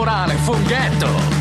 morale, funghetto!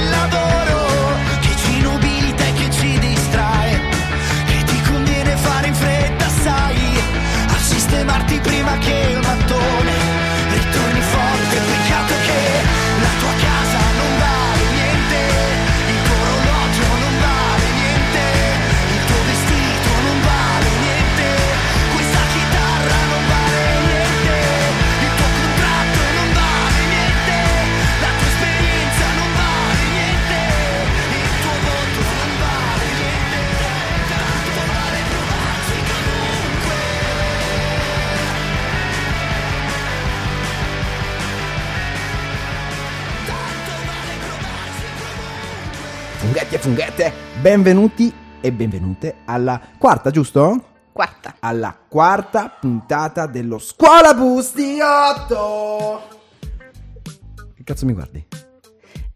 Cieca nel funghette, benvenuti e benvenute alla quarta, giusto? Quarta. Alla quarta puntata dello Scuola Busti 8. Che cazzo mi guardi?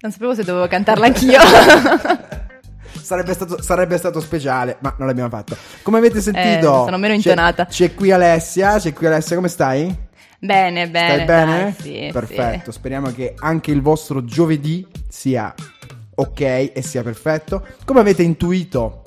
Non sapevo se dovevo cantarla anch'io. Sarebbe stato, sarebbe stato speciale, ma non l'abbiamo fatto. Come avete sentito, Eh, sono meno c'è- intonata. C'è, qui Alessia. C'è qui Alessia, come stai? bene, bene. Stai bene? dai, sì, perfetto. Speriamo che anche il vostro giovedì sia ok e sia perfetto. Come avete intuito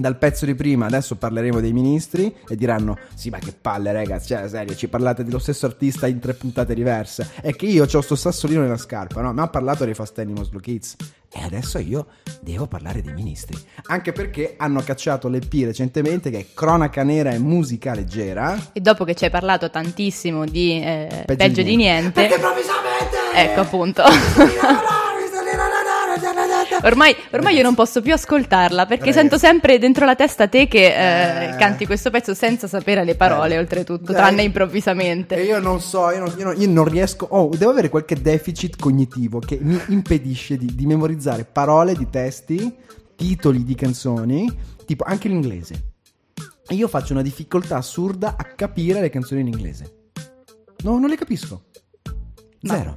dal pezzo di prima, adesso parleremo dei ministri e diranno: Sì, ma che palle, ragazzi, cioè, serio, ci parlate dello stesso artista in tre puntate diverse. È che io ho sto sassolino nella scarpa, no? Mi ha parlato dei Fast Animals Blue Kids. E adesso io devo parlare dei ministri. Anche perché hanno cacciato l'EP recentemente che è Cronaca Nera e Musica Leggera. E dopo che ci hai parlato tantissimo di eh, Peggio peggio, di niente. niente, improvvisamente... ecco appunto. Ormai, ormai io non posso più ascoltarla perché Ragazzi. sento sempre dentro la testa te che eh, Eh. canti questo pezzo senza sapere le parole, Eh. oltretutto, Dai. tranne improvvisamente. E io non so, io non, io non- io non riesco. Oh, devo avere qualche deficit cognitivo che mi impedisce di, di memorizzare parole di testi, titoli di canzoni, tipo anche l'inglese. E io faccio una difficoltà assurda a capire le canzoni in inglese. No, non le capisco. Ma- Zero.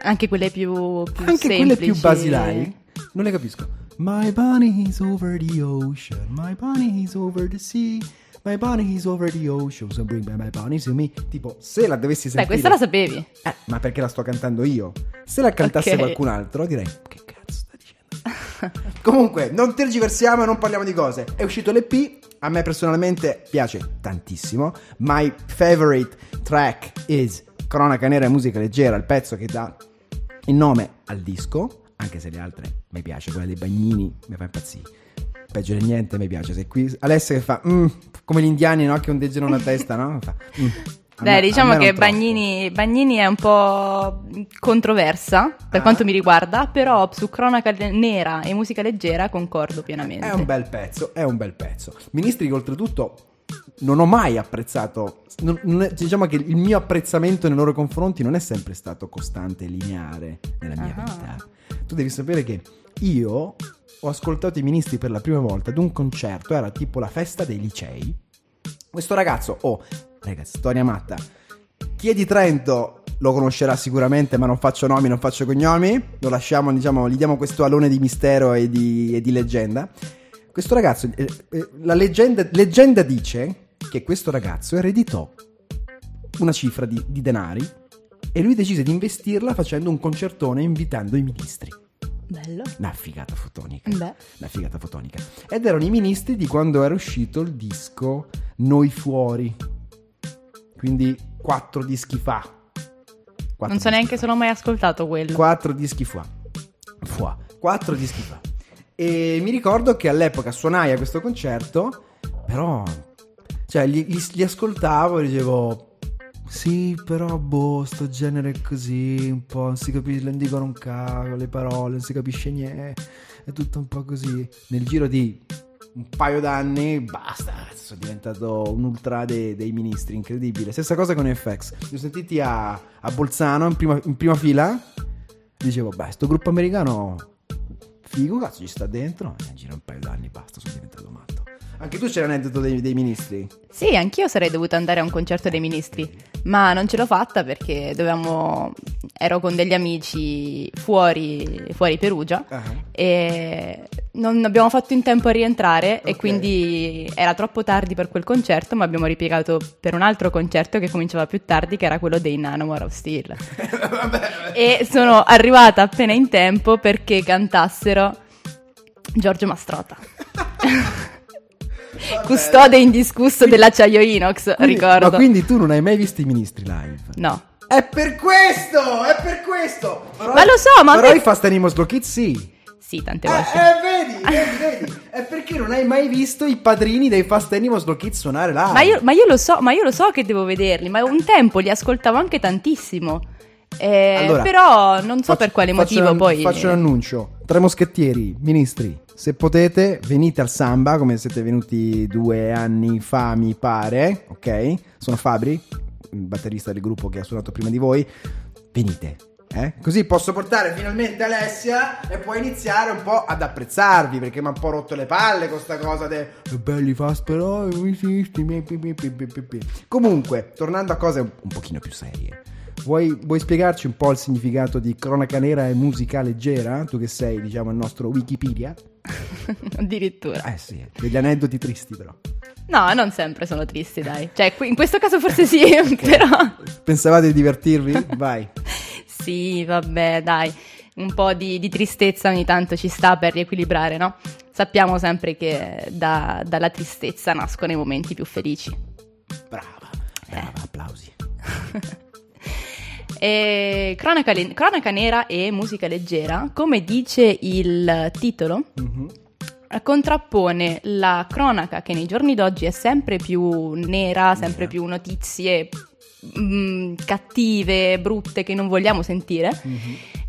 Anche quelle più, più Anche quelle più semplici. basilari, non le capisco. My bunny is over the ocean, my bunny is over the sea, my bunny is over the ocean, so bring my bunny to me. Tipo, se la dovessi Beh, sentire... questa la sapevi. Eh, ma perché la sto cantando io? Se la cantasse Ok. qualcun altro, direi: Che cazzo sta dicendo? Comunque, non tergiversiamo e non parliamo di cose. È uscito l'EP. A me personalmente piace tantissimo. My favorite track is Cronaca Nera e Musica Leggera, il pezzo che dà il nome al disco. Anche se le altre mi piace, quella dei bagnini mi fa impazzire. Peggio di niente mi piace. Se qui Alessia che fa "Mm", come gli indiani, no? Che ondeggiano la testa, no? Fa, "Mm". A me- diciamo che. Bagnini, Bagnini è un po' controversa per Ah. quanto mi riguarda, però su cronaca nera e musica leggera concordo pienamente. È un bel pezzo, è un bel pezzo. Ministri che oltretutto non ho mai apprezzato, non- non è- diciamo che il mio apprezzamento nei loro confronti non è sempre stato costante e lineare nella mia Ah. vita. Tu devi sapere che io ho ascoltato i ministri per la prima volta ad un concerto, era tipo la festa dei licei. Questo ragazzo, oh, ragazzi, storia matta. Chi è di Trento lo conoscerà sicuramente, ma non faccio nomi, non faccio cognomi. Lo lasciamo, diciamo, gli diamo questo alone di mistero e di, e di leggenda. Questo ragazzo, eh, eh, la leggenda, leggenda dice che questo ragazzo ereditò una cifra di, di denari e lui decise di investirla facendo un concertone invitando i ministri. Bello. Una figata fotonica. Beh. Una figata fotonica. Ed erano i ministri di quando era uscito il disco Noi Fuori. Quindi quattro dischi fa. Quattro Non so neanche fa. se l'ho mai ascoltato quello. Quattro dischi fa. Fa. Quattro dischi fa. E mi ricordo che all'epoca suonai a questo concerto, però... Cioè, li, li- li ascoltavo e dicevo... Sì, però, boh, sto genere è così, un po', non si capisce, non dicono un cavolo, le parole, non si capisce niente, è tutto un po' così. Nel giro di un paio d'anni, basta, sono diventato un ultra dei, dei ministri, incredibile. Stessa cosa con FX, li ho sentiti a, a Bolzano in prima, in prima fila, dicevo, beh, sto gruppo americano, figo, cazzo, ci sta dentro, nel giro un paio d'anni, basta, sono diventato. Anche tu c'è l'aneddoto dei, dei ministri? Sì, anch'io sarei dovuta andare a un concerto dei ministri, ma non ce l'ho fatta perché dovevamo... ero con degli amici fuori, fuori Perugia Ah. e non abbiamo fatto in tempo a rientrare e Ok. quindi era troppo tardi per quel concerto, ma abbiamo ripiegato per un altro concerto che cominciava più tardi, che era quello dei Nanomore of Steel. e sono arrivata appena in tempo perché cantassero Giorgio Mastrota. Custode indiscusso dell'acciaio inox, Quindi- ricordo. Ma quindi tu non hai mai visto i ministri live? No. È per questo, è per questo. Però, Ma lo so, ma però me- i Fast Animals Slow Kids sì. Sì, tante Eh, volte. eh, vedi, vedi, vedi. È perché non hai mai visto i padrini dei Fast Animals Slow Kids suonare live. Ma io, ma io lo so, ma io lo so che devo vederli, ma un tempo li ascoltavo anche tantissimo. Eh, Allora, però non so Faccio- per quale faccio motivo un- poi. Faccio un annuncio. Tre moschettieri, ministri, se potete venite al Samba come siete venuti due anni fa mi pare, ok? Sono Fabri, il batterista del gruppo che ha suonato prima di voi. Venite. eh? Così posso portare finalmente Alessia e può iniziare un po' ad apprezzarvi perché mi ha un po' rotto le palle con sta cosa de belli fast però esisti, mi- pi- pi- pi- pi- pi- pi". comunque tornando a cose un, un pochino più serie Vuoi, vuoi spiegarci un po' il significato di cronaca nera e musica leggera? Tu che sei, diciamo, il nostro Wikipedia? Addirittura. Eh sì, degli aneddoti tristi però. No, non sempre sono tristi, dai. Cioè, in questo caso forse sì, però. Pensavate di divertirvi? Vai. Sì, vabbè, dai. Un po' di, di tristezza ogni tanto ci sta per riequilibrare, no? Sappiamo sempre che da- dalla tristezza nascono i momenti più felici. Brava, brava, applausi. E cronaca, le- cronaca nera e musica leggera, come dice il titolo, Mhm. eh, contrappone la cronaca che nei giorni d'oggi è sempre più nera, sempre più notizie mm, cattive, brutte che non vogliamo sentire.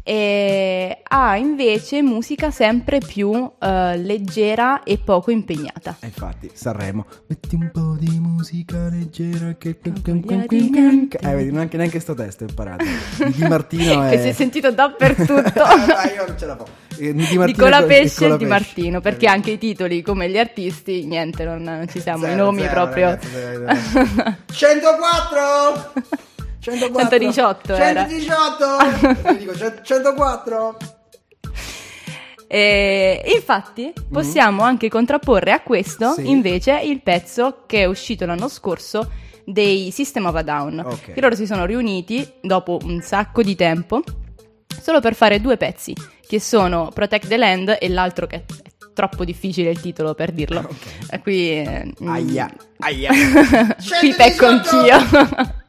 E ha invece musica sempre più eh, leggera e poco impegnata. E infatti, Sanremo. Metti un po' di musica leggera che... Eh, vedi, neanche, neanche sto testo è imparato. Di Martino è... Che si è sentito dappertutto. Dai, io non ce la faccio. Eh, Di Martino di Colapesce e di. Martino, perché Eh, anche i titoli, come gli artisti, niente, non, ci siamo, i Zero, nomi zero, proprio. ragazzi, zero. 104 104 118 era. 118 Io dico 100 104 E infatti possiamo anche contrapporre a questo Mm-hmm. Sì. invece il pezzo che è uscito l'anno scorso dei System of a Down, Ok. che loro si sono riuniti dopo un sacco di tempo solo per fare due pezzi, che sono Protect the Land e l'altro che è troppo difficile il titolo per dirlo. Ok. E qui eh, Aia Aia qui pecco 118. anch'io.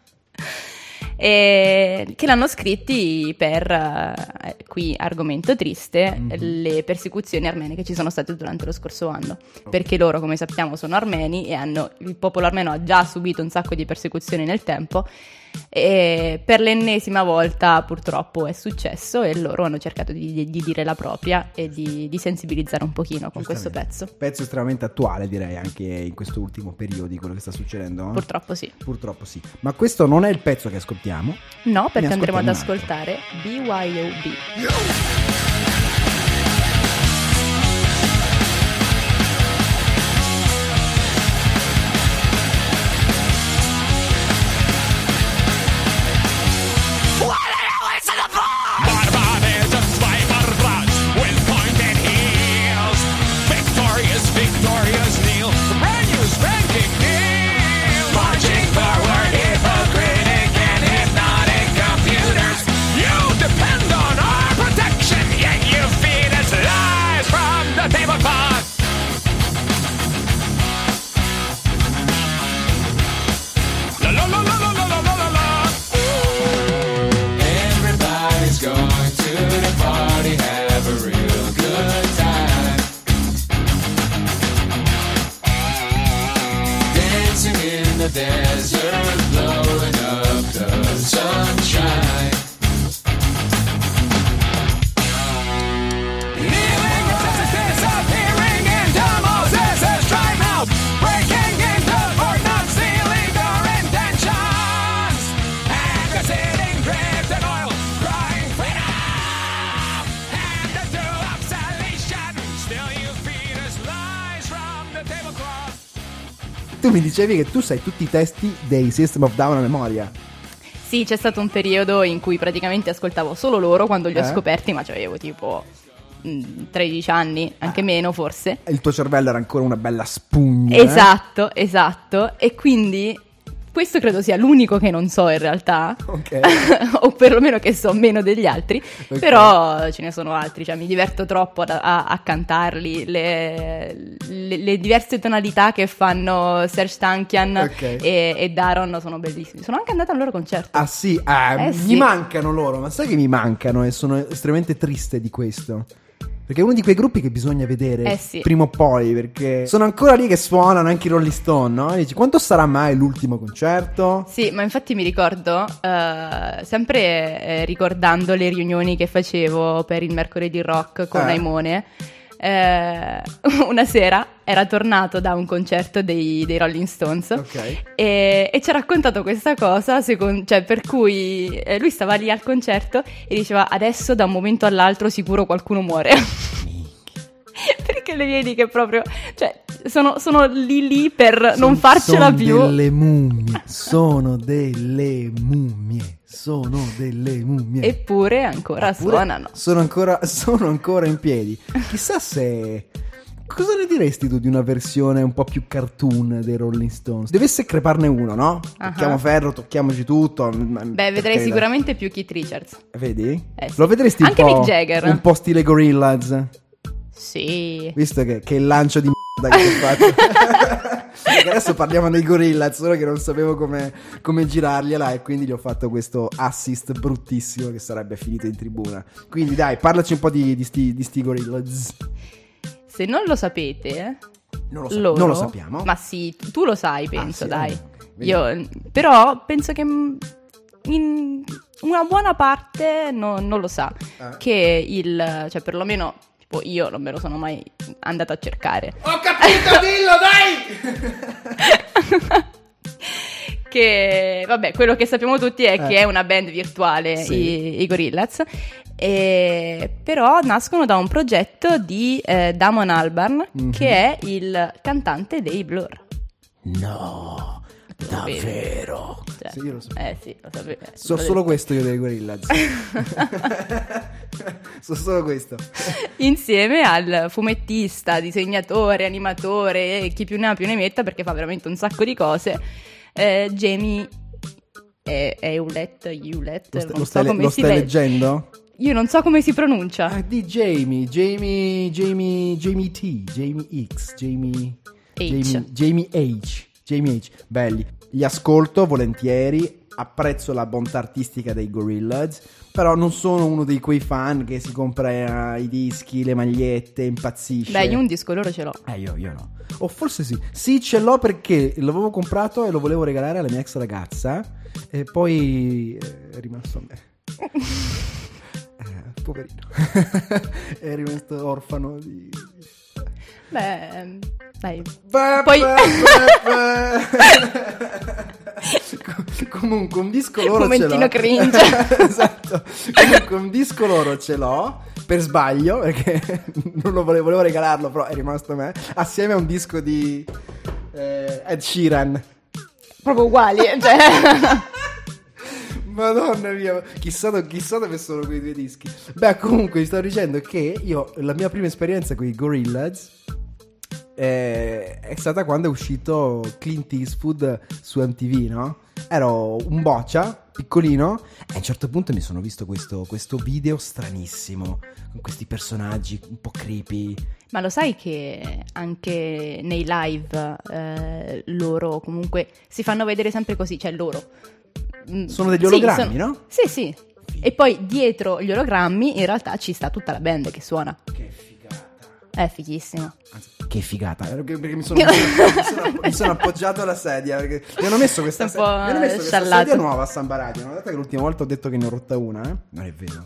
E che l'hanno scritti per, eh, qui argomento triste, Mhm. le persecuzioni armene che ci sono state durante lo scorso anno. Perché loro, come sappiamo, sono armeni e hanno, il popolo armeno ha già subito un sacco di persecuzioni nel tempo. E per l'ennesima volta purtroppo è successo e loro hanno cercato di, di dire la propria e di, di sensibilizzare un pochino con questo pezzo. Pezzo estremamente attuale direi anche in questo ultimo periodo di quello che sta succedendo no? Purtroppo sì. Purtroppo sì Ma questo non è il pezzo che ascoltiamo No, perché andremo ad ascoltare BYOB. Tu mi dicevi che tu sai tutti i testi dei System of Down a memoria. Sì, c'è stato un periodo in cui praticamente ascoltavo solo loro quando li ho Eh? scoperti, ma avevo tipo mm, 13 anni, anche meno forse. Il tuo cervello era ancora una bella spugna. eh? Esatto, esatto. E quindi questo credo sia l'unico che non so in realtà. Ok. o perlomeno che so meno degli altri. Ok. Però ce ne sono altri. Cioè, mi diverto troppo a, a- a cantarli. Le, le- le diverse tonalità che fanno Serge Tankian Ok. e, e Daron sono bellissimi. Sono anche andata al loro concerto. Ah sì, ah, Eh, mi sì. mancano loro, ma sai che mi mancano e sono estremamente triste di questo. Perché è uno di quei gruppi che bisogna vedere Eh, sì. prima o poi, perché sono ancora lì che suonano anche i Rolling Stone, no? E dici, quanto sarà mai l'ultimo concerto? Sì, ma infatti mi ricordo, eh, sempre eh, ricordando le riunioni che facevo per il mercoledì rock con Eh. Aimone, eh, una sera era tornato da un concerto dei, dei Rolling Stones Ok. e, e ci ha raccontato questa cosa, secon- cioè, per cui eh, lui stava lì al concerto e diceva adesso da un momento all'altro sicuro qualcuno muore. Perché le vedi che proprio, cioè, sono, sono lì lì per non farcela sono più. delle mummie, sono delle mummie, sono delle mummie. Eppure ancora Eppure suonano. Sono ancora, sono ancora in piedi. Chissà se. Cosa ne diresti tu di una versione un po' più cartoon dei Rolling Stones? Dovesse creparne uno, no? Ah. Tocchiamo ferro, tocchiamoci tutto. Beh, vedrei sicuramente più Keith Richards. Vedi? Eh sì. Lo vedresti Anche un po'. Mick Jagger. Un po' stile Gorillaz. Sì. Visto che, che il lancio di merda che fatto. Adesso parliamo dei Gorillaz, solo che non sapevo come, come girargliela e quindi gli ho fatto questo assist bruttissimo che sarebbe finito in tribuna. Quindi dai, parlaci un po' di, di, sti, di sti Gorillaz. Se non lo sapete, Non lo, sa- loro, non lo sappiamo. Ma sì, tu- lo sai, penso, sì, dai. vedi. Io, però penso che in una buona parte no- non lo sa. Eh. Che il, cioè perlomeno, tipo io non me lo sono mai andato a cercare. Ho capito, dillo, dai! che vabbè, quello che sappiamo tutti è Eh. che è una band virtuale, Sì. i, i Gorillaz. E- però nascono da un progetto di eh, Damon Albarn, Mhm. che è il cantante dei Blur. No. Davvero. Cioè, Sì, io lo so. Eh sì, lo sapevo. So solo questo io dei Gorillaz. so solo questo. Insieme al fumettista, disegnatore, animatore e chi più ne ha più ne metta perché fa veramente un sacco di cose. eh, Jamie e- Eulet, Eulet, Lo, st- non lo so stai, come lo si stai legge. leggendo? Io non so come si pronuncia. Ah, di Jamie, Jamie, Jamie, Jamie T, Jamie X, Jamie H. Jamie, Jamie H, Jamie H, belli. Li ascolto volentieri, apprezzo la bontà artistica dei Gorillaz, però non sono uno di quei fan che si compra eh, i dischi, le magliette, impazzisce. Beh, io un disco loro ce l'ho. Eh, io, io no. O forse sì. Sì, ce l'ho perché l'avevo comprato e lo volevo regalare alla mia ex ragazza. E poi eh, è rimasto a me. Eh, poverino. è rimasto orfano di. Beh, ehm, dai. Beh, Poi- beh, beh. Com- Comunque un disco loro ce l'ho. Momentino cringe. esatto. Comunque un disco loro ce l'ho per sbaglio perché non lo volevo, volevo regalarlo, però è rimasto a me. Assieme a un disco di eh, Ed Sheeran. Proprio uguali, cioè. Madonna mia, chissà, chissà dove sono quei due dischi. Beh, comunque, vi stavo dicendo che io, la mia prima esperienza con i Gorillaz eh, è stata quando è uscito Clint Eastwood su MTV, no? Ero un boccia, piccolino, e a un certo punto mi sono visto questo, questo video stranissimo, con questi personaggi un po' creepy. Ma lo sai che anche nei live eh, loro comunque si fanno vedere sempre così, cioè loro. Mm, Sono degli sì, ologrammi, sono- no? Sì, sì. E poi dietro gli ologrammi in realtà ci sta tutta la band che suona. Che. È fighissimo. Anzi, che figata, perché, perché mi, sono, mi, sono, mi sono appoggiato alla sedia. Perché mi hanno messo questa, Sei un po' se- mi hanno messo questa sedia nuova a Samba Radio. Non che l'ultima volta ho detto che ne ho rotta una, eh? Non è vero.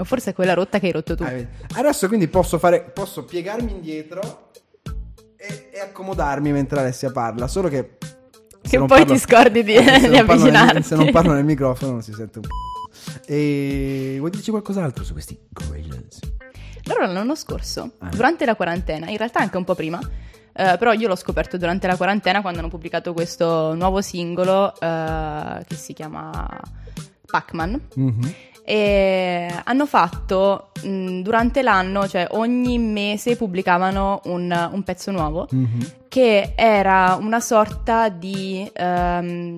O forse è quella rotta che hai rotto tu. vedi. Adesso quindi posso fare, posso piegarmi indietro e, e accomodarmi mentre Alessia parla. Solo che. se Che poi parlo- ti scordi di, eh, se di non parlo nel- avvicinarti. se non parlo nel microfono non si sente un po'. E vuoi dirci qualcos'altro su questi Gorillaz? Loro l'anno scorso, Ah. durante la quarantena, in realtà anche un po' prima, eh, Eh, però io l'ho scoperto durante la quarantena quando hanno pubblicato questo nuovo singolo eh, che si chiama Pac-Man. Mhm. E hanno fatto mh, durante l'anno, cioè ogni mese pubblicavano un, un pezzo nuovo Mhm. che era una sorta di. ehm,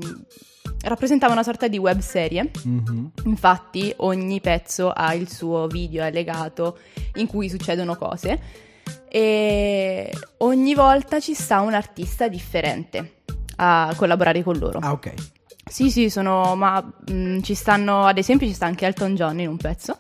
rappresentava una sorta di web serie. Mhm. Infatti, ogni pezzo ha il suo video allegato in cui succedono cose. E ogni volta ci sta un artista differente a collaborare con loro. Ah, ok. Sì, sì, sono. Ma mh, ci stanno. Ad esempio, ci sta anche Elton John in un pezzo.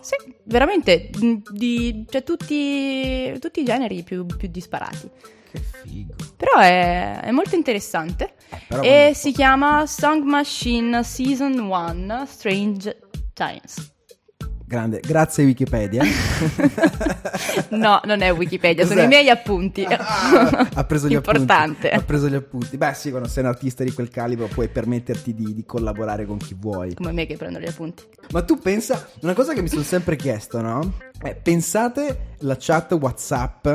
Sì, veramente. mh, Di, cioè, tutti, tutti i generi più, più disparati. Che figo. Però è, è molto interessante. Però e si chiama Song Machine Season 1 Strange Times. Grande, grazie Wikipedia. No, non è Wikipedia, sono Cos'è? i miei appunti. Ah, ha preso gli Importante. appunti. Ha preso gli appunti. Beh, sì, quando sei un artista di quel calibro puoi permetterti di, di collaborare con chi vuoi. Come me che prendo gli appunti. Ma tu pensa, una cosa che mi sono sempre chiesto, no? È, pensate la chat WhatsApp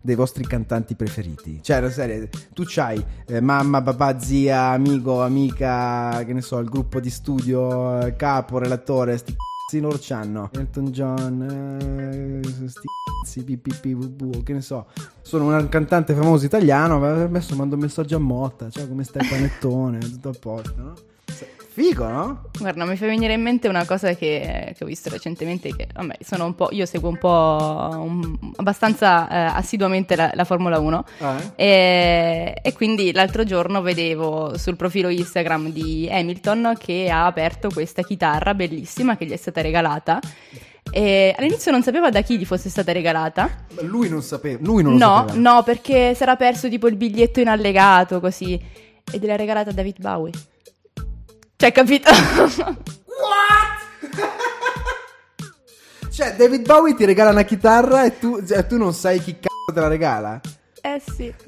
dei vostri cantanti preferiti. Cioè, la serie, tu c'hai eh, mamma, papà, zia, amico, amica, che ne so, il gruppo di studio, eh, capo, relatore, sti cazzi loro c'hanno. Elton John, eh, sti cazzi, bubu, che ne so. Sono un cantante famoso italiano, adesso mando un messaggio a Motta, ciao come stai panettone, tutto a posto, no? Figo, no? Guarda, mi fa venire in mente una cosa che, che ho visto recentemente, che vabbè, sono un po', io seguo un po' un- abbastanza eh, assiduamente la, la Formula 1 Ah, e, e quindi l'altro giorno vedevo sul profilo Instagram di Hamilton che ha aperto questa chitarra bellissima che gli è stata regalata e all'inizio non sapeva da chi gli fosse stata regalata. Ma Lui non sapeva, lui non No, sapeva. no, perché si era perso tipo il biglietto in allegato così e gliel'ha regalata a David Bowie. Cioè, capito? Cioè, David Bowie ti regala una chitarra e tu, cioè, tu non sai chi cazzo te la regala? eh sì.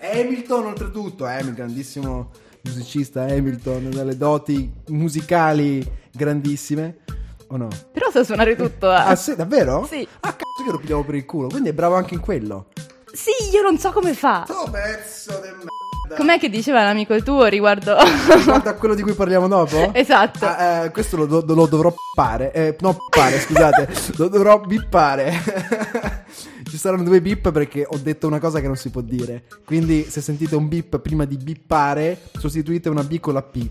Hamilton, oltretutto, eh, un grandissimo musicista Hamilton, dalle doti musicali grandissime. O no? Però sa suonare tutto. eh. Ah, sì, davvero? Sì. Ah, cazzo che lo pigliamo per il culo, quindi è bravo anche in quello. Sì, io non so come fa. Oh, pezzo di merda. Com'è che diceva l'amico tuo riguardo? Guarda a quello di cui parliamo dopo? esatto. Ah, eh, questo lo, do- lo dovrò pare, eh, no pare, scusate, lo dovrò bippare. Ci saranno due bip perché ho detto una cosa che non si può dire. Quindi se sentite un bip prima di bippare, sostituite una B con la P.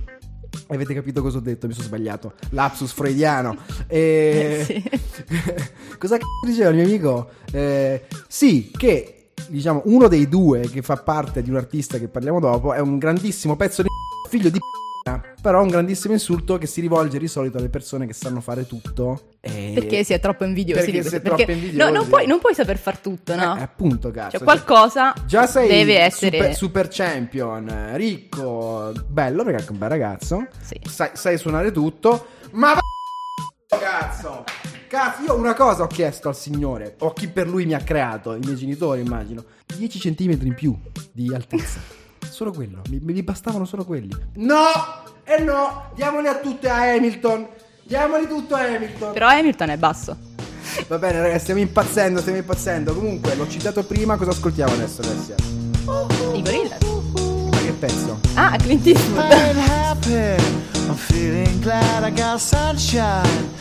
Avete capito cosa ho detto? Mi sono sbagliato. Lapsus freudiano. E... Eh, sì. cosa c***o diceva il mio amico? Eh, sì, che diciamo uno dei due che fa parte di un artista che parliamo dopo è un grandissimo pezzo di figlio di però un grandissimo insulto che si rivolge di solito alle persone che sanno fare tutto. e- Perché si è troppo invidiosi. Perché questo, troppo perché- invidiosi. No, non puoi, non puoi saper far tutto, no? Eh, appunto, cazzo. Cioè, qualcosa Già sei deve essere... super, super champion, eh, ricco, bello perché è anche un bel ragazzo. Sì. Sai, sai suonare tutto, ma va cazzo! Cazzo, io una cosa ho chiesto al signore, o chi per lui mi ha creato, i miei genitori immagino, 10 centimetri in più di altezza. Solo quello, mi, mi bastavano solo quelli. No! E no! Diamoli a tutte a Hamilton! Diamoli tutto a Hamilton! Però Hamilton è basso. Va bene, ragazzi, stiamo impazzendo, stiamo impazzendo. Comunque, l'ho citato prima, cosa ascoltiamo adesso, Alessia? I gorilla. Ma che pezzo? Ah, Clint Eastwood. I'm feeling glad I got sunshine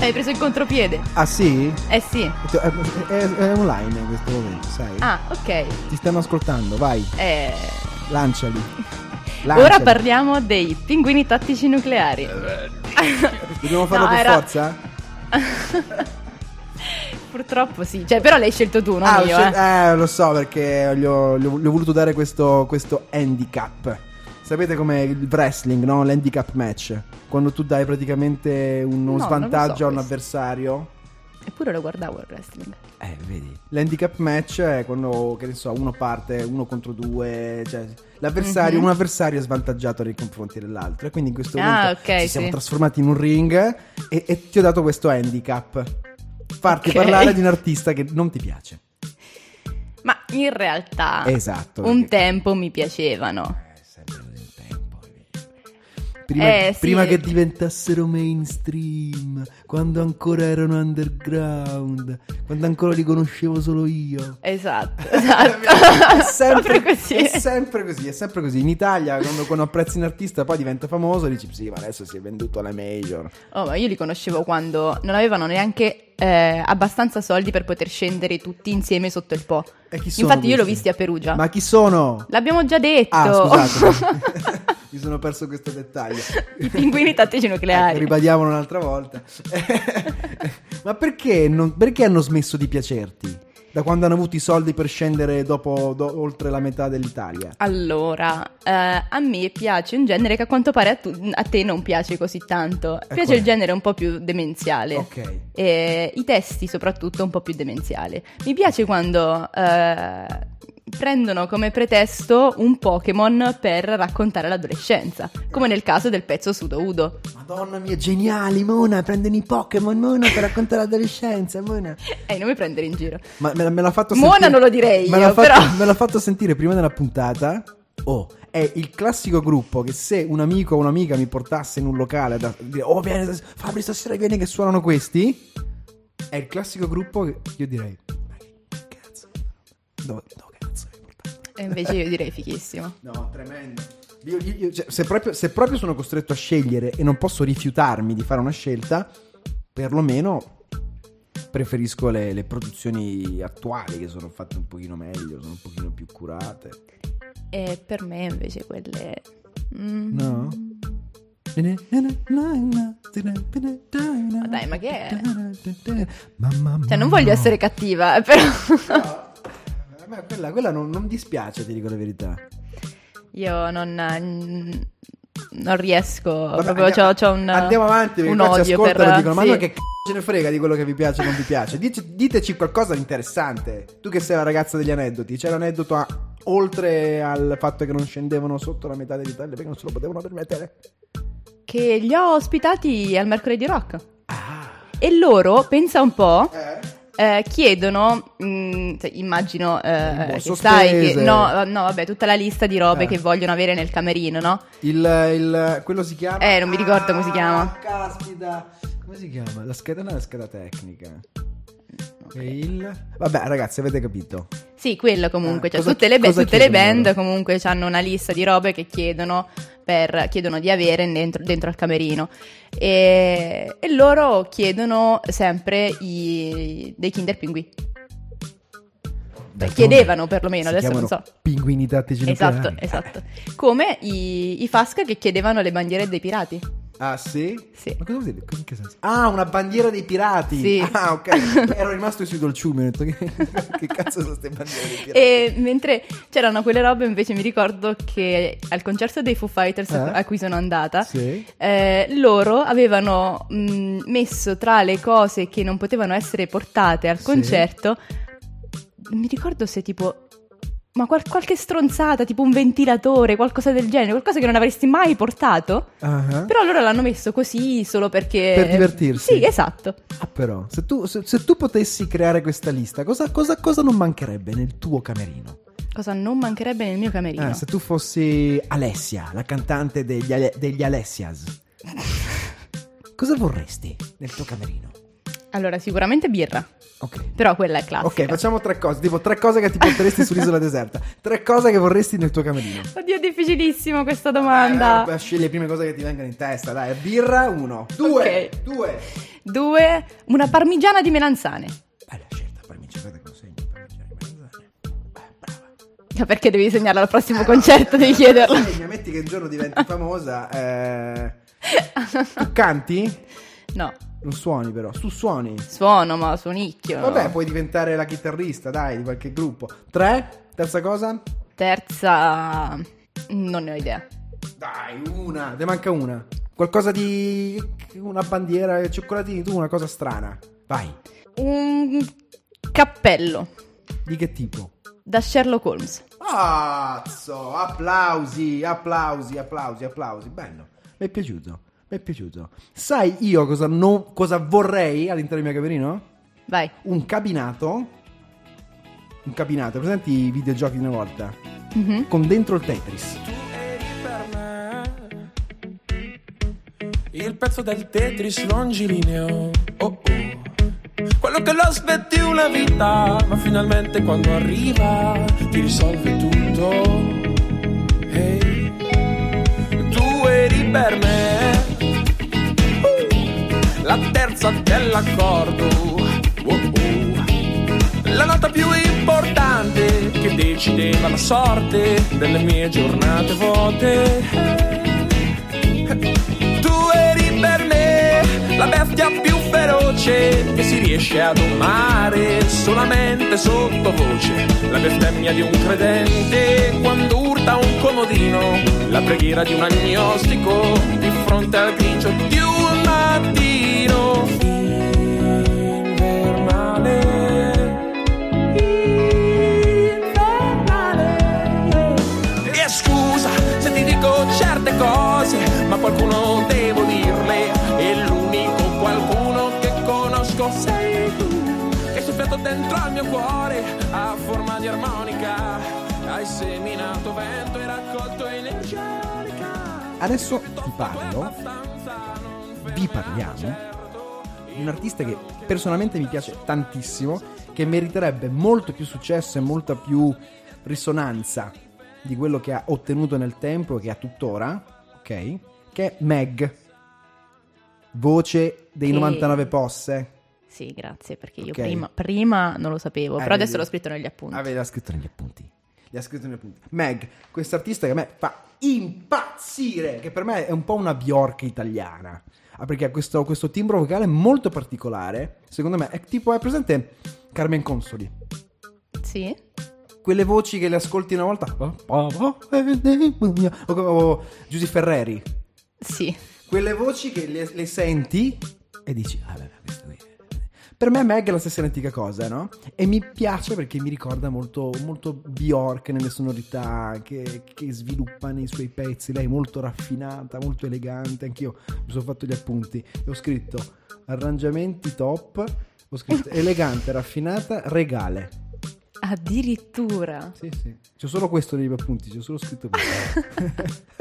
Hai preso il contropiede. Ah, sì? Eh sì. È, è- è online in questo momento, sai? Ah, ok. Ti stanno ascoltando, vai, Eh, lanciali. ora Lanciali. parliamo dei pinguini tattici nucleari. Dobbiamo farlo No, per era- forza? Purtroppo sì. Cioè, però l'hai scelto tu, non ah, io. scel- eh. eh, lo so perché gli ho, gli ho- gli ho voluto dare questo, questo handicap. Sapete com'è il wrestling, no? L'handicap match. Quando tu dai praticamente uno No, svantaggio so a un questo. avversario. Eppure lo guardavo il wrestling. Eh, vedi. L'handicap match è quando, che ne so, uno parte uno contro due, cioè l'avversario, Mhm. un avversario è svantaggiato nei confronti dell'altro. E quindi in questo Ah, momento ok, ci siamo sì. trasformati in un ring e, e ti ho dato questo handicap. Farti Ok. parlare di un artista che non ti piace. Ma in realtà Esatto. un perché- tempo mi piacevano. Prima, Eh, sì. prima che diventassero mainstream, quando ancora erano underground, quando ancora li conoscevo solo io. Esatto, esatto. è sempre, così. è sempre così, è sempre così. In Italia, quando, quando apprezzi un artista, poi diventa famoso, dici sì, ma adesso si è venduto alla major. Oh, ma io li conoscevo quando non avevano neanche eh, abbastanza soldi per poter scendere tutti insieme sotto il Po. Infatti io l'ho questi? visti a Perugia. Ma chi sono? L'abbiamo già detto. Ah, scusate, mi sono perso questo dettaglio. I pinguini tattici nucleari. Ecco, ribadiamolo un'altra volta. Ma perché, non- perché hanno smesso di piacerti? Da quando hanno avuto i soldi per scendere dopo, do- oltre la metà dell'Italia? Allora, eh, a me piace un genere che a quanto pare a, tu- a te non piace così tanto. Piace qual è? il genere un po' più demenziale. Ok. E I testi soprattutto un po' più demenziali. Mi piace quando eh, prendono come pretesto un Pokémon per raccontare l'adolescenza, come nel caso del pezzo Sudo Udo. Madonna mia, geniali, Mona, prendono i Pokémon, Mona, per raccontare l'adolescenza, Mona. Ehi, non mi prendere in giro. Ma me, me l'ha fatto Mona sentire... non lo direi me io, fatto, però. Me l'ha fatto sentire prima della puntata. Oh, è il classico gruppo che se un amico o un'amica mi portasse in un locale da dire "Oh, vieni, Fabri stasera vieni che suonano questi", è il classico gruppo che io direi "Ma che cazzo? Dove, dove cazzo mi portate?" E invece io direi fichissimo. No, tremendo. Io- io- io- cioè, se, proprio, se proprio sono costretto a scegliere e non posso rifiutarmi di fare una scelta, perlomeno preferisco le, le produzioni attuali che sono fatte un pochino meglio, sono un pochino più curate. E per me invece quelle... mm, No? Ma dai, ma che è? Cioè, non voglio essere cattiva, eh, però... A me quella, quella non, non dispiace, ti dico la verità. Io non, mm, non riesco, Vabbè, proprio andiamo, c'ho, c'ho un, andiamo avanti un odio per... e dicono ma sì. noi che c***o ce ne frega di quello che vi piace o non vi piace Dici- diteci qualcosa di interessante tu che sei la ragazza degli aneddoti c'è l'aneddoto a- oltre al fatto che non scendevano sotto la metà dell'Italia perché non se lo potevano permettere Che li ho ospitati al mercoledì rock. ah E loro, pensa un po', eh? Eh, chiedono, mm, cioè, immagino eh, Il che sai che... No, no, vabbè, tutta la lista di robe Eh. che vogliono avere nel camerino, no? il, il quello si chiama Eh, non mi ricordo come si chiama. Ah, caspita. Come si chiama? La scheda non è la scheda tecnica. E il vabbè ragazzi avete capito. Sì, quello comunque, Eh, cioè cosa- tutte, le, tutte le band comunque hanno una lista di robe che chiedono, per, chiedono di avere dentro, dentro al camerino e, e loro chiedono sempre i, dei Kinder Pinguì. D'altronde chiedevano perlomeno, adesso non so. pinguini tattici Esatto, nucleari. esatto. Come i, i Fasca che chiedevano le bandiere dei pirati. Ah, sì? Sì. Ma cosa vuol dire? In che senso? Ah, una bandiera dei pirati. Sì. Ah, ok. Ero rimasto sui dolciumi. Ho detto che, che cazzo sono queste bandiere dei pirati? E mentre c'erano quelle robe, invece mi ricordo che al concerto dei Foo Fighters Eh? a cui sono andata, Sì. eh, loro avevano mh, messo tra le cose che non potevano essere portate al Sì. concerto, mi ricordo se tipo... Ma qual- qualche stronzata, tipo un ventilatore, qualcosa del genere, qualcosa che non avresti mai portato. Ah, Però loro l'hanno messo così solo perché... Per divertirsi. Sì, esatto. Ah, però, se tu, se, se tu potessi creare questa lista, cosa, cosa, cosa non mancherebbe nel tuo camerino? Cosa non mancherebbe nel mio camerino? Ah, se tu fossi Alessia, la cantante degli, Ale- degli Alessias, cosa vorresti nel tuo camerino? Allora, sicuramente birra. Ok. Però quella è classica. Ok, facciamo tre cose, tipo tre cose che ti porteresti sull'isola deserta, tre cose che vorresti nel tuo camerino. Oddio, è difficilissima questa domanda. dai, scegli le prime cose che ti vengono in testa, dai, birra, uno, due, Ok. due. Due, una parmigiana di melanzane. Bella scelta, parmigiana, aspetta che lo segno, parmigiana di melanzane. Beh, brava. Ma Perché devi segnarla al prossimo concerto? Devi chiederlo. Segna, metti che un giorno diventi famosa, eh... Tu canti? No, Non suoni però, tu suoni. suono, ma suonicchio. Vabbè, puoi diventare la chitarrista, dai, di qualche gruppo. Tre, terza cosa? Terza, non ne ho idea. Dai, una, te manca una. Qualcosa di... una bandiera, cioccolatini, tu una cosa strana. Vai. Un cappello Di che tipo? da Sherlock Holmes. Cazzo, applausi, applausi, applausi, applausi. Bello, mi è piaciuto, mi è piaciuto. Sai io cosa, non- cosa vorrei all'interno del mio camerino? Vai. Un cabinato. Un cabinato, presenti i videogiochi di una volta? Mhm. Con dentro il Tetris. Tu eri per me il pezzo del Tetris longilineo. Oh oh. Quello che lo aspetti una vita, ma finalmente quando arriva ti risolve tutto. Hey. Tu eri per me la terza dell'accordo. Oh oh. La nota più importante che decideva la sorte delle mie giornate vuote. Tu eri per me la bestia più feroce che si riesce a domare solamente sottovoce. La bestemmia di un credente quando urta un comodino. La preghiera di un agnostico di fronte al grigio di un mattino. Qualcuno devo dirle. E l'unico qualcuno che conosco sei tu. Che soffiato dentro al mio cuore a forma di armonica. Hai seminato vento e raccolto energia. Adesso ti parlo, vi parliamo di un artista che personalmente mi piace tantissimo, che meriterebbe molto più successo e molta più risonanza di quello che ha ottenuto nel tempo e che ha tuttora, ok? Che è Meg, voce dei Che- 99 posse. Sì, grazie, perché io prima, prima non lo sapevo, Eh, però adesso l'ho scritto negli appunti. Aveva scritto negli appunti. Li ha scritto negli appunti. Meg, questo artista che a me fa impazzire, che per me è un po' una Bjork italiana. Ah, perché ha questo, questo timbro vocale molto particolare. Secondo me è tipo, è presente Carmen Consoli. Sì? Quelle voci che le ascolti una volta. O come o Giusy Ferreri. Sì. Quelle voci che le, le senti e dici, ah, beh, questo qui. Per me Meg è la stessa identica cosa, no? E mi piace perché mi ricorda molto, molto Bjork nelle sonorità che, che sviluppa nei suoi pezzi. Lei è molto raffinata, molto elegante. Anch'io mi sono fatto gli appunti e ho scritto arrangiamenti top. Ho scritto elegante, raffinata, regale. Addirittura. Sì, sì. C'ho solo questo nei miei appunti, c'ho solo scritto questo.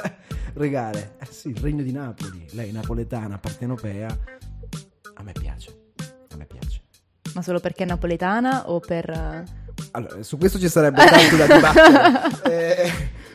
Regale. Eh sì, il regno di Napoli. Lei napoletana, partenopea. A me piace. A me piace. Ma solo perché è napoletana o per... eh, Allora, su questo ci sarebbe tanto da dibattere. Eh,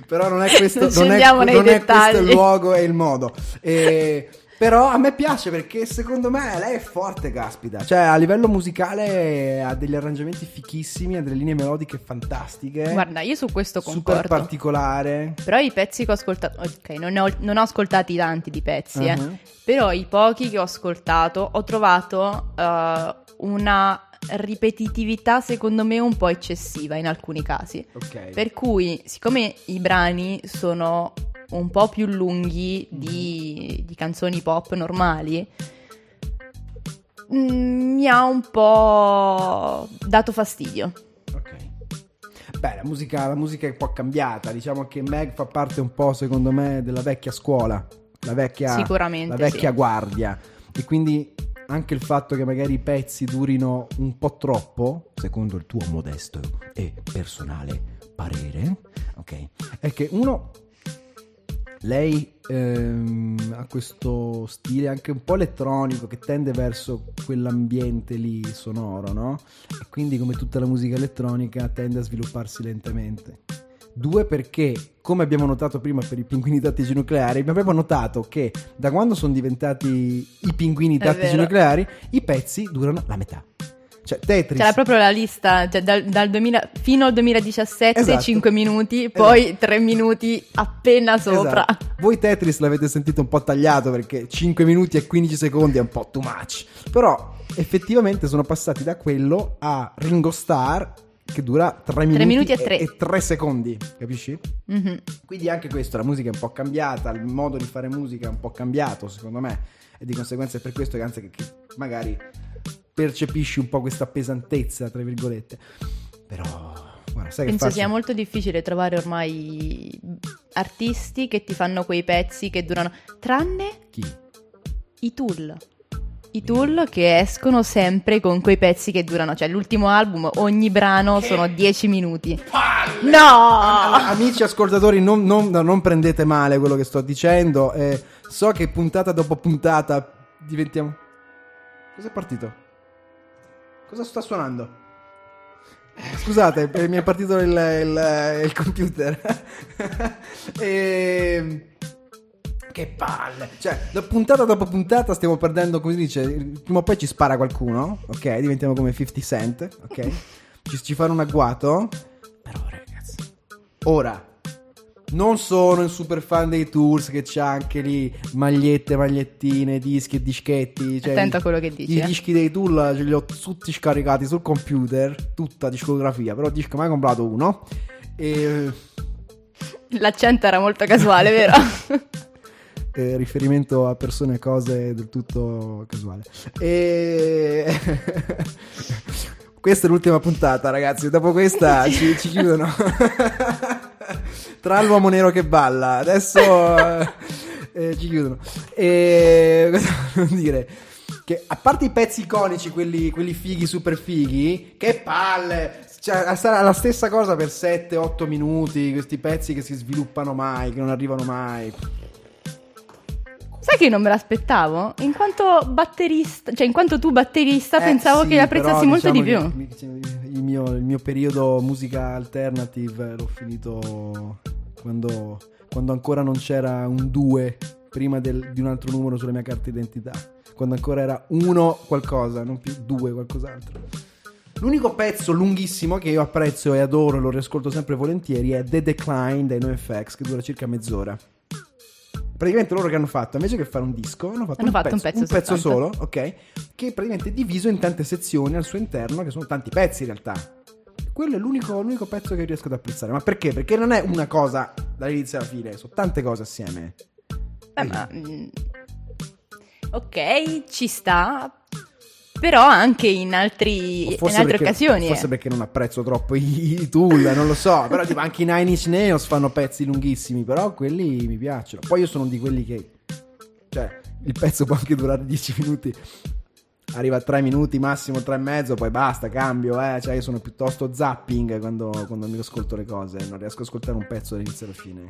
però non è questo, Non non è, non è questo il luogo e il modo. Eh, però a me piace perché secondo me lei è forte, caspita. Cioè, a livello musicale ha degli arrangiamenti fichissimi, ha delle linee melodiche fantastiche. Guarda, io su questo super concordo. particolare. Però i pezzi che ho ascoltato, ok, non, ho, non ho ascoltati tanti di pezzi, eh. Mhm. però i pochi che ho ascoltato ho trovato eh, una ripetitività secondo me un po' eccessiva in alcuni casi. Ok. Per cui, siccome i brani sono un po' più lunghi di, di canzoni pop normali, mm, mi ha un po' dato fastidio. Ok. Beh, la musica, la musica è un po' cambiata. Diciamo che Meg fa parte un po', secondo me, della vecchia scuola. La vecchia, la vecchia sì. guardia. E quindi anche il fatto che magari i pezzi durino un po' troppo, secondo il tuo modesto e personale parere, ok? È che uno. Lei ehm, ha questo stile anche un po' elettronico che tende verso quell'ambiente lì sonoro, no? E quindi, come tutta la musica elettronica, tende a svilupparsi lentamente. Due, perché, come abbiamo notato prima per i pinguini tattici nucleari, abbiamo notato che da quando sono diventati i pinguini tattici nucleari, i pezzi durano la metà. Cioè, Tetris. C'era proprio la lista, cioè dal, dal 2000 fino al 2017 Esatto. 5 minuti, poi 3 minuti appena sopra. Esatto. Voi Tetris l'avete sentito un po' tagliato perché 5 minuti e 15 secondi è un po' too much. Però effettivamente sono passati da quello a Ringo Starr che dura 3 minuti, minuti e tre. 3 secondi, capisci? Mhm. Quindi anche questo, la musica è un po' cambiata, il modo di fare musica è un po' cambiato secondo me e di conseguenza è per questo che anzi che magari percepisci un po' questa pesantezza, tra virgolette. Però, guarda, sai che Penso faccio? sia molto difficile trovare ormai artisti che ti fanno quei pezzi che durano, tranne Chi? i Tool. I Tool che escono sempre con quei pezzi che durano, cioè l'ultimo album, ogni brano sono 10 minuti. No! Ah, Amici ascoltatori, non, non- no, non prendete male quello che sto dicendo. eh, so che puntata dopo puntata diventiamo. Cos'è partito? Cosa sta suonando? Eh, Scusate, eh, mi è partito il, il- il computer. Ehm, Che palle! Cioè, puntata dopo puntata stiamo perdendo, come si dice, prima o poi ci spara qualcuno, ok? Diventiamo come 50 Cent, ok? Ci, ci fanno un agguato. Però, ragazzi, ora non sono un super fan dei tours che c'ha anche lì magliette, magliettine, dischi e dischetti. Cioè, Attento a quello che dici, I eh. dischi dei tour ce li ho tutti scaricati sul computer, tutta discografia, però disco mai comprato uno. E L'accento era molto casuale, vero? eh, riferimento a persone e cose del tutto casuale. E questa è l'ultima puntata, ragazzi. Dopo questa ci, ci chiudono. Tra l'uomo nero che balla, adesso eh, eh, ci chiudono. E cosa volevo dire? Che a parte i pezzi iconici, quelli, quelli fighi, super fighi, che palle! Cioè, sarà la stessa cosa per 7-8 minuti, questi pezzi che si sviluppano mai, che non arrivano mai. Sai che non me l'aspettavo? In quanto batterista, cioè in quanto tu batterista, Eh, pensavo sì, che l'apprezzassi però molto di diciamo più. che mi- Il mio, il mio periodo musica alternative l'ho finito quando, quando ancora non c'era un 2 prima del- di un altro numero sulla mia carta d'identità. Quando ancora era uno qualcosa, non più due qualcos'altro. L'unico pezzo lunghissimo che io apprezzo e adoro e lo riascolto sempre volentieri è The Decline dei NoFX che dura circa mezz'ora. Praticamente loro che hanno fatto, invece che fare un disco, hanno fatto, Hanno un, fatto un pezzo, pezzo un pezzo solo, ok? Che praticamente è diviso in tante sezioni al suo interno, che sono tanti pezzi in realtà. Quello è l'unico, l'unico pezzo che riesco ad apprezzare. Ma perché? Perché non è una cosa dall'inizio alla fine, sono tante cose assieme. Eh, ma, mm, ok, ci sta. Però anche in, altri, in altre perché- occasioni. Forse eh. perché non apprezzo troppo i, i Tool, non lo so. Però tipo anche i Nine Inch Nails fanno pezzi lunghissimi, però quelli mi piacciono. Poi io sono di quelli che... Cioè, il pezzo può anche durare 10 minuti. Arriva a 3 minuti, massimo 3 e mezzo, poi basta, cambio, eh. Cioè, io sono piuttosto zapping quando, quando mi ascolto le cose. Non riesco a ascoltare un pezzo dall'inizio alla fine.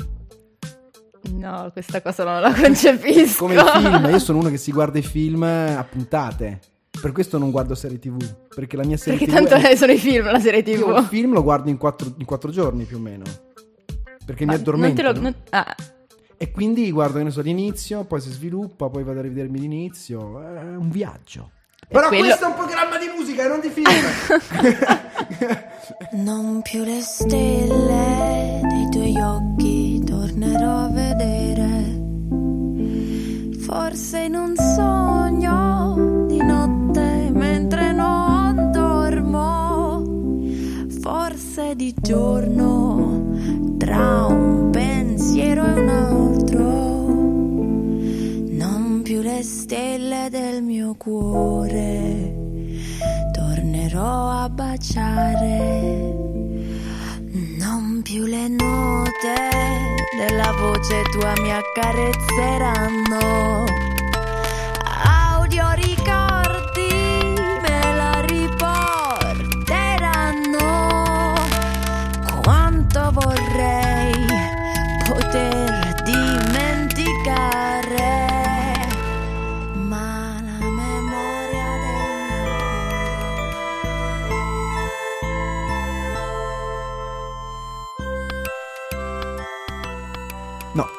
No, questa cosa non la concepisco. Come i film, io sono uno che si guarda i film a puntate. Per questo non guardo serie TV. Perché la mia serie Perché TV tanto è- sono i film, la serie Io il TV. film lo guardo in quattro, in quattro giorni più o meno. Perché Ma mi addormento. non te lo- no? non- ah, E quindi guardo, che ne so, l'inizio, poi si sviluppa, poi vado a rivedermi l'inizio. È un viaggio. Però quello- questo è un programma di musica e non di film. Non più le stelle dei tuoi occhi tornerò a vedere. Della voce tua mi accarezzeranno.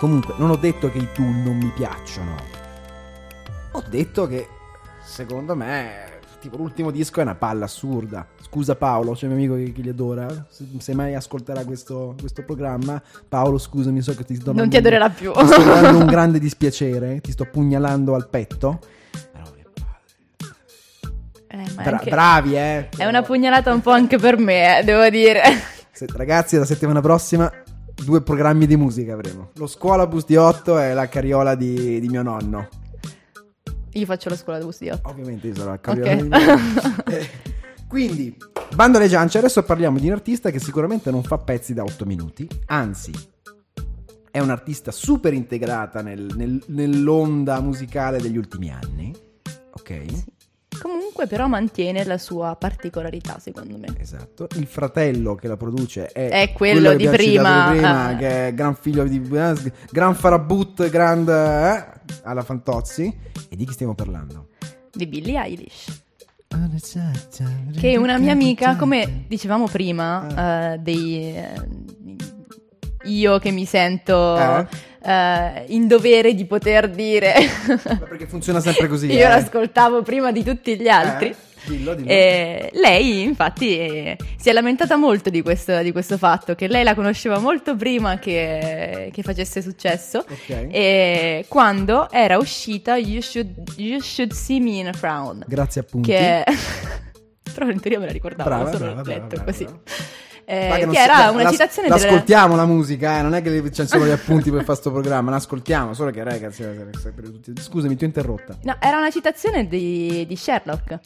Comunque, non ho detto che i Tool non mi piacciono. Ho detto che, secondo me, tipo l'ultimo disco è una palla assurda. Scusa Paolo, c'è un mio amico che, che li adora. Se, se mai ascolterà questo, questo programma, Paolo, scusami, so che ti sto non ti adorerà più. Ti sto dando un grande dispiacere, ti sto pugnalando al petto. Eh, Bra- anche- bravi, eh. È una pugnalata un po' anche per me, eh, devo dire. Se- ragazzi, la settimana prossima due programmi di musica avremo. Lo scuolabus di 8 e la carriola di, di mio nonno. Io faccio la scuola dello studio. Ovviamente io sarò a Ok. Eh, Quindi, bando alle ciance, adesso parliamo di un artista che sicuramente non fa pezzi da 8 minuti, anzi è un'artista super integrata nel- nel- nell'onda musicale degli ultimi anni. Ok? Comunque però mantiene la sua particolarità, secondo me. Esatto. Il fratello che la produce è, È quello che di citato prima, ah. che è gran figlio di eh, gran farabut, grand eh, alla Fantozzi. E di chi stiamo parlando? Di Billie Eilish. Che è una mia amica, come dicevamo prima, eh, dei, eh, io che mi sento Eh? Eh, in dovere di poter dire. Ma perché funziona sempre così. io eh? l'ascoltavo prima di tutti gli altri. Eh? Dillo, dillo. E lei, infatti, eh, si è lamentata molto di questo, di questo fatto, che lei la conosceva molto prima che, che facesse successo. Ok. E quando era uscita You Should, You Should See Me in a Frown. Grazie appunti. Che però in teoria me la ricordavo, Brava, solo brava, l'ho brava, letto brava, così. brava. Eh, che era si- una la- citazione delle... L'ascoltiamo la musica, eh, non è che c'è solo gli appunti per fare sto programma, l'ascoltiamo, solo che ragazzi, scusami, ti ho interrotta. No, era una citazione di, di Sherlock.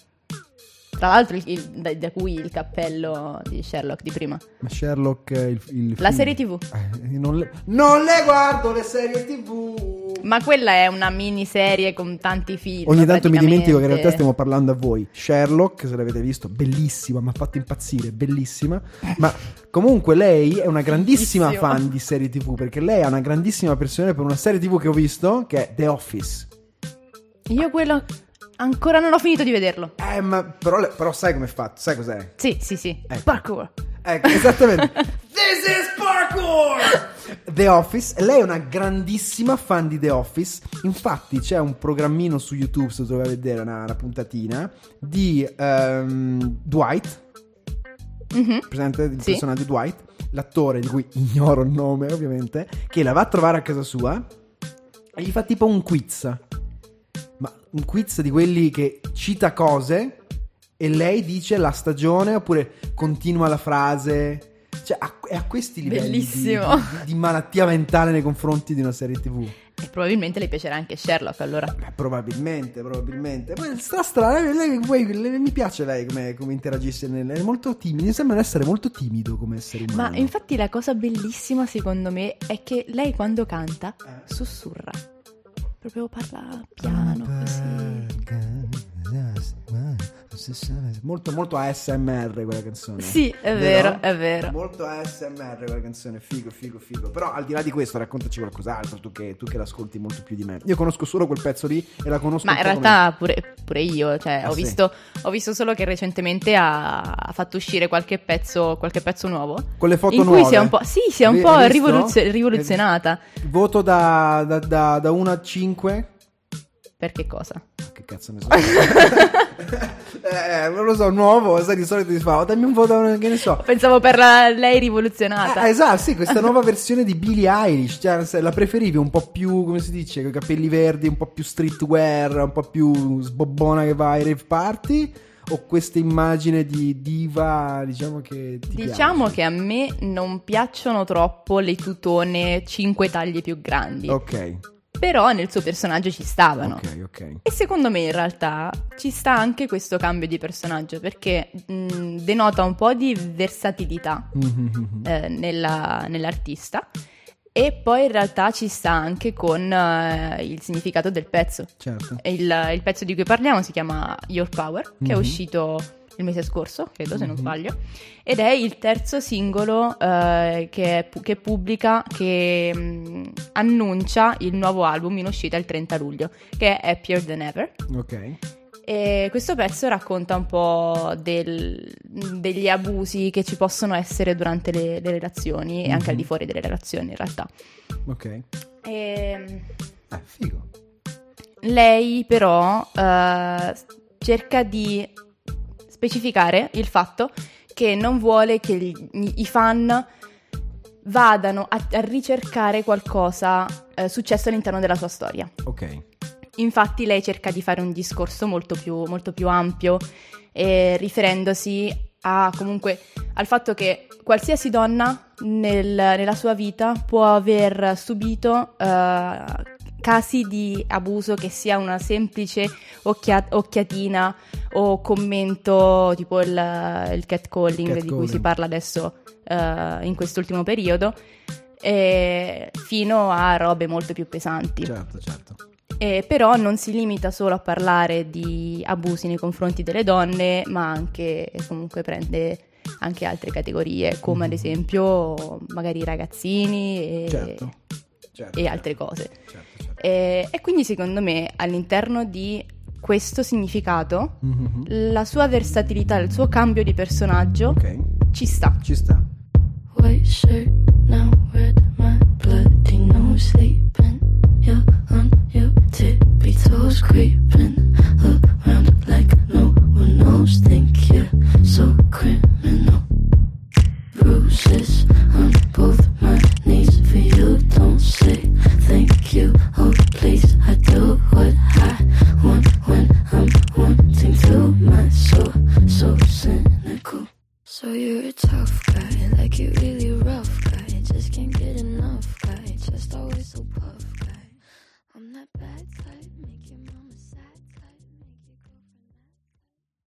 Tra l'altro, il- il- da, da cui il cappello di Sherlock di prima. Ma Sherlock eh, il, il La film- serie TV. Eh, non, le... non le guardo le serie TV. Ma quella è una miniserie con tanti film. Ogni tanto mi dimentico che in realtà stiamo parlando a voi. Sherlock, se l'avete visto, bellissima, mi ha fatto impazzire, bellissima. Ma comunque lei è una grandissima Bellissimo. fan di serie TV, perché lei ha una grandissima passione per una serie TV che ho visto, che è The Office. Io quello ancora non ho finito di vederlo. Eh, ma però, però sai com'è fatto? Sai cos'è? Sì, sì, sì. Ecco. Parkour. Ecco, esattamente. This is parkour! The Office. Lei è una grandissima fan di The Office. Infatti c'è un programmino su YouTube, se dovete vedere una, una puntatina, di ehm, Dwight. Mhm. Presente il Sì. personaggio Dwight. L'attore di cui ignoro il nome, ovviamente. Che la va a trovare a casa sua e gli fa tipo un quiz. Ma un quiz di quelli che cita cose e lei dice la stagione oppure continua la frase. Cioè, a- è a questi livelli di, di- malattia mentale nei confronti di una serie TV. E probabilmente le piacerà anche Sherlock allora. Beh, probabilmente, probabilmente. Poi sta strana, lei, lei- lei- mi piace lei come, come interagisce. nel- È molto timido, mi sembra essere molto timido come essere umano. Ma infatti la cosa bellissima secondo me è che lei quando canta Eh. sussurra. Proprio piano. Molto, molto ASMR quella canzone. Sì, è vero, è vero. Molto ASMR quella canzone, figo, figo, figo. Però al di là di questo, raccontaci qualcos'altro, tu che, tu che l'ascolti molto più di me. Io conosco solo quel pezzo lì e la conosco Ma in realtà pure, pure io, cioè, Ah, ho, sì? visto, ho visto solo che recentemente ha, fatto uscire qualche pezzo, qualche pezzo nuovo. come- con le foto in nuove. cui si è un po', sì, si è un Hai- po' rivoluzio- rivoluzionata. Voto da, da, da, da 1 a 5. Per che cosa? Che cazzo ne so. eh, non lo so, nuovo, sai, di solito si fa, "Oh, dammi un voto, che ne so. Pensavo per la- lei rivoluzionata. Ah, esatto, sì, questa nuova versione di Billie Eilish, cioè la preferivi un po' più, come si dice, con i capelli verdi, un po' più streetwear, un po' più sbobbona che va ai rave party, o questa immagine di diva, diciamo che ti Diciamo piace? che a me non piacciono troppo le tutone 5 taglie più grandi, Ok, però nel suo personaggio ci stavano. ok, ok. E secondo me in realtà ci sta anche questo cambio di personaggio perché mh, denota un po' di versatilità Mhm. eh, nella- nell'artista e poi in realtà ci sta anche con eh, il significato del pezzo. Certo. Il, il pezzo di cui parliamo si chiama Your Power, che è Mhm. uscito il mese scorso, credo se non Mhm. sbaglio, ed è il terzo singolo eh, che, che pubblica, che mh, annuncia il nuovo album in uscita il 30 luglio, che è Happier Than Ever. Ok. E questo pezzo racconta un po' del- degli abusi che ci possono essere durante le, le relazioni e anche al di fuori delle relazioni in realtà. Ok. E, Eh, figo. lei però eh, cerca di specificare il fatto che non vuole che gli- i fan vadano a, a ricercare qualcosa eh, successo all'interno della sua storia. Ok. Infatti lei cerca di fare un discorso molto più, molto più ampio, eh, riferendosi a, comunque al fatto che qualsiasi donna nel- nella sua vita può aver subito eh, casi di abuso che sia una semplice occhia- occhiatina o commento tipo il, il catcalling di cui si parla adesso eh, in quest'ultimo periodo, fino a robe molto più pesanti. Certo, certo. Eh, però non si limita solo a parlare di abusi nei confronti delle donne, ma anche comunque prende anche altre categorie, come ad esempio magari i ragazzini e. Certo. certo e altre cose. Certo, certo. E, e quindi secondo me all'interno di questo significato, mm-hmm. la sua versatilità, il suo cambio di personaggio okay. ci sta. Ci sta. White shirt, now red, my bloody no sleeping. You're on your tippy toes, creeping around like no one knows. Think you're so criminal. Bruises on both my knees for you. Don't say thank you. So you